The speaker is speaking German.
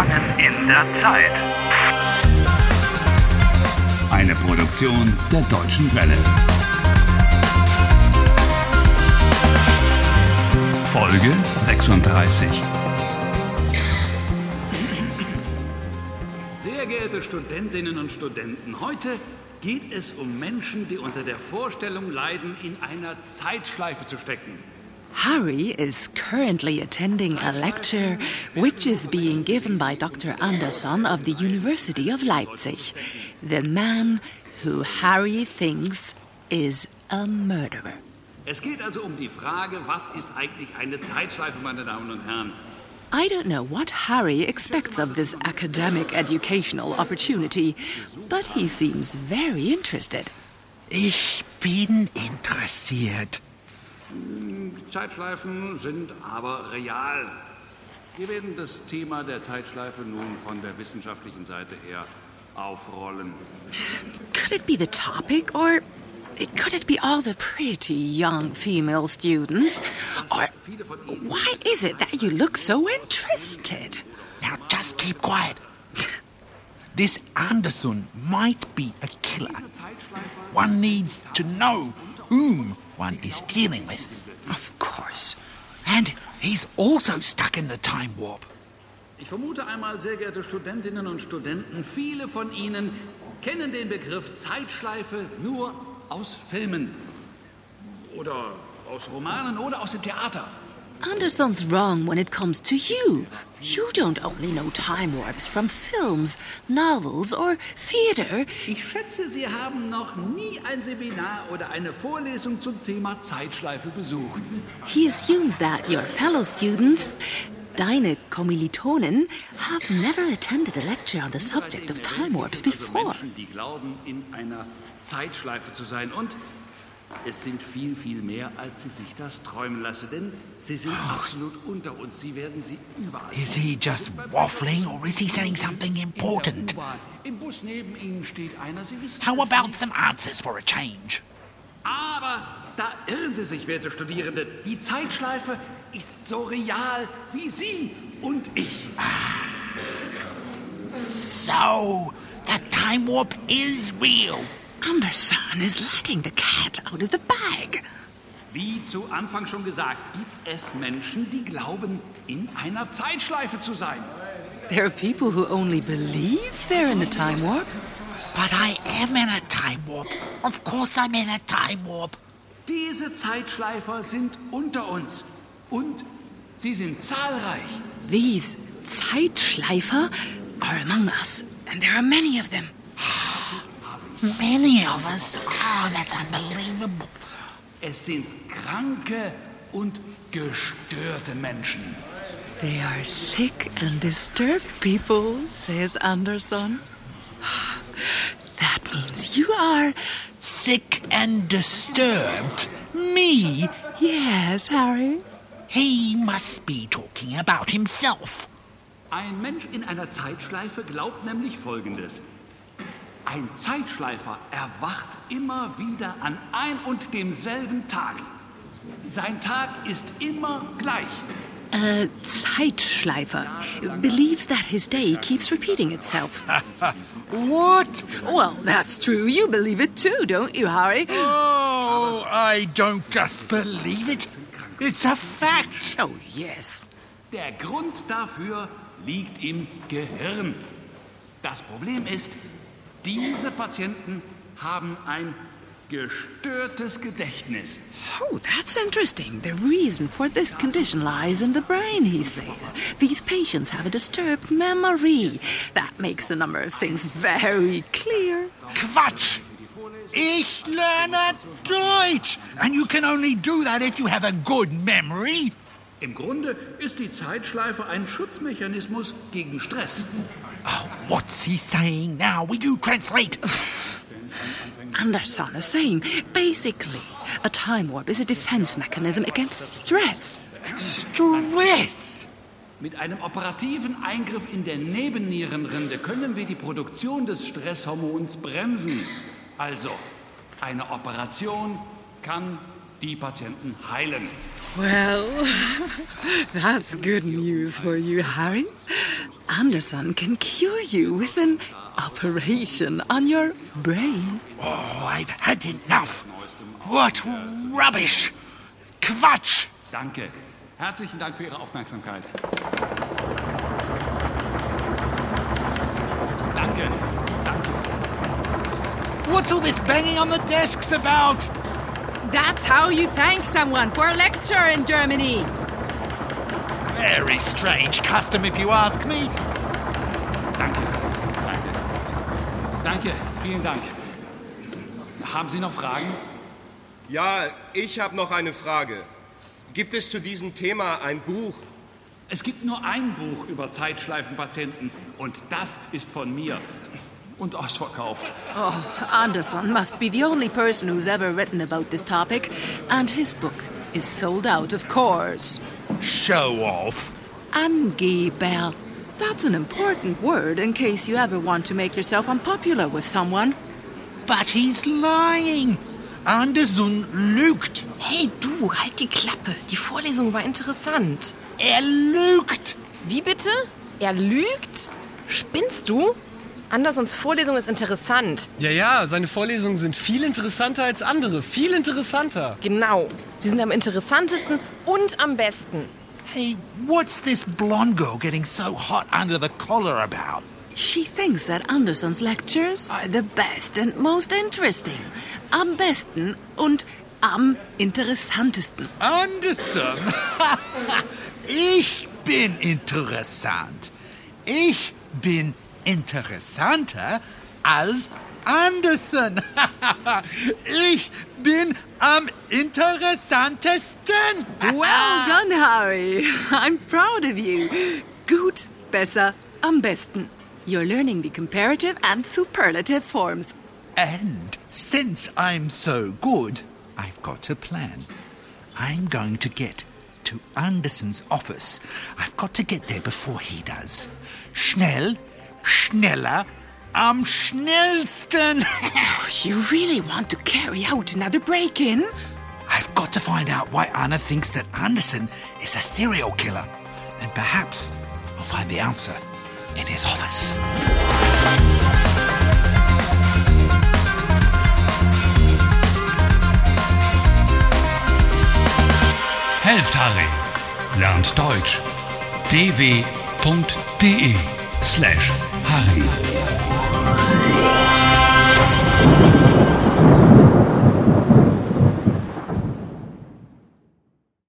Gefangen in der Zeit. Eine Produktion der Deutschen Welle. Folge 36. Sehr geehrte Studentinnen und Studenten, heute geht es um Menschen, die unter der Vorstellung leiden, in einer Zeitschleife zu stecken. Harry is currently attending a lecture which is being given by Dr. Anderson of the University of Leipzig, the man who Harry thinks is a murderer. Es geht also um die Frage, was ist eigentlich eine Zeitschleife, meine Damen und Herren? I don't know what Harry expects of this academic educational opportunity, but he seems very interested. Ich bin interessiert. Zeitschleifen sind aber real. Wir werden das Thema der Zeitschleife nun von der wissenschaftlichen Seite her aufrollen. Could it be the topic, or could it be all the pretty young female students? Or why is it that you look so interested? Now just keep quiet. This Anderson might be a killer. One needs to know whom one is dealing with. Of course. And he's also stuck in the time warp. Ich vermute einmal, sehr geehrte Studentinnen und Studenten, viele von Ihnen kennen den Begriff Zeitschleife nur aus Filmen oder aus Romanen oder aus dem Theater. Anderson's wrong when it comes to you. You don't only know time warps from films, novels, or theater. Ich schätze, Sie haben noch nie ein Seminar oder eine Vorlesung zum Thema Zeitschleife besucht. He assumes that your fellow students, deine Kommilitonen, have never attended a lecture on the subject of time warps before. Menschen, die glauben, in einer Zeitschleife zu sein. Und es sind viel, viel mehr, als Sie sich das träumen lassen. Denn Sie sind absolut unter uns. Sie werden sie überall. Is he just waffling or is he saying something In important? Im Bus neben Ihnen steht einer. Sie wissen How about some answers for a change? Aber da irren Sie sich, werte Studierende. Die Zeitschleife ist so real wie Sie und ich. So, the time warp is real. Anderson is letting the cat out of the bag. Wie zu Anfang schon gesagt, gibt es Menschen, die glauben, in einer Zeitschleife zu sein. There are people who only believe they're in a time warp. But I am in a time warp. Of course I'm in a time warp. Diese Zeitschleifer sind unter uns und sie sind zahlreich. These Zeitschleifer are among us, and there are many of them. Many of us. Oh, that's unbelievable. Es sind kranke und gestörte Menschen. They are sick and disturbed people, says Anderson. That means you are. Sick and disturbed. Me? Yes, Harry. He must be talking about himself. Ein Mensch in einer Zeitschleife glaubt nämlich Folgendes. Ein Zeitschleifer erwacht immer wieder an ein und demselben Tag. Sein Tag ist immer gleich. A Zeitschleifer believes that his day keeps repeating itself. What? well, that's true. You believe it too, don't you, Harry? Oh, I don't just believe it. It's a fact. Oh, yes. Der Grund dafür liegt im Gehirn. Das Problem ist, diese Patienten haben ein gestörtes Gedächtnis. Oh, that's interesting. The reason for this condition lies in the brain, he says. These patients have a disturbed memory. That makes a number of things very clear. Quatsch. Ich lerne Deutsch. And you can only do that if you have a good memory. Im Grunde ist die Zeitschleife ein Schutzmechanismus gegen Stress. Oh, what's he saying now? Will you translate? Anderson is saying basically, a time warp is a defense mechanism against stress. Stress. Mit einem operativen Eingriff in der Nebennierenrinde können wir die Produktion des Stresshormons bremsen. Also, eine Operation kann die Patienten heilen. Well, that's good news for you, Harry. Anderson can cure you with an operation on your brain. Oh, I've had enough. What rubbish! Quatsch! Danke. Herzlichen Dank für Ihre Aufmerksamkeit. Danke. Danke. What's all this banging on the desks about? That's how you thank someone for a lecture in Germany. Very strange custom, if you ask me. Danke. Danke. Danke. Vielen Dank. Haben Sie noch Fragen? Ja, ich habe noch eine Frage. Gibt es zu diesem Thema ein Buch? Es gibt nur ein Buch über Zeitschleifenpatienten und das ist von mir und ausverkauft. Oh, Anderson must be the only person who's ever written about this topic, and his book is sold out, of course. Show off. Angeber. That's an important word in case you ever want to make yourself unpopular with someone. But he's lying. Anderson lügt. Hey du, halt die Klappe. Die Vorlesung war interessant. Er lügt. Wie bitte? Er lügt? Spinnst du? Andersons Vorlesung ist interessant. Ja, ja, seine Vorlesungen sind viel interessanter als andere. Viel interessanter. Genau. Sie sind am interessantesten und am besten. Hey, what's this blonde girl getting so hot under the collar about? She thinks that Anderson's lectures are the best and most interesting. Am besten und am interessantesten. Anderson? ich bin interessant. Ich bin interessanter als Anderson. ich bin am interessantesten. Well done, Harry. I'm proud of you. Gut, besser, am besten. You're learning the comparative and superlative forms. And since I'm so good, I've got a plan. I'm going to get to Anderson's office. I've got to get there before he does. Schnell, schneller, am schnellsten. You really want to carry out another break in? I've got to find out why Anna thinks that Anderson is a serial killer. And perhaps I'll find the answer in his office. Helft Harry. Lernt Deutsch. dw.de slash Harry.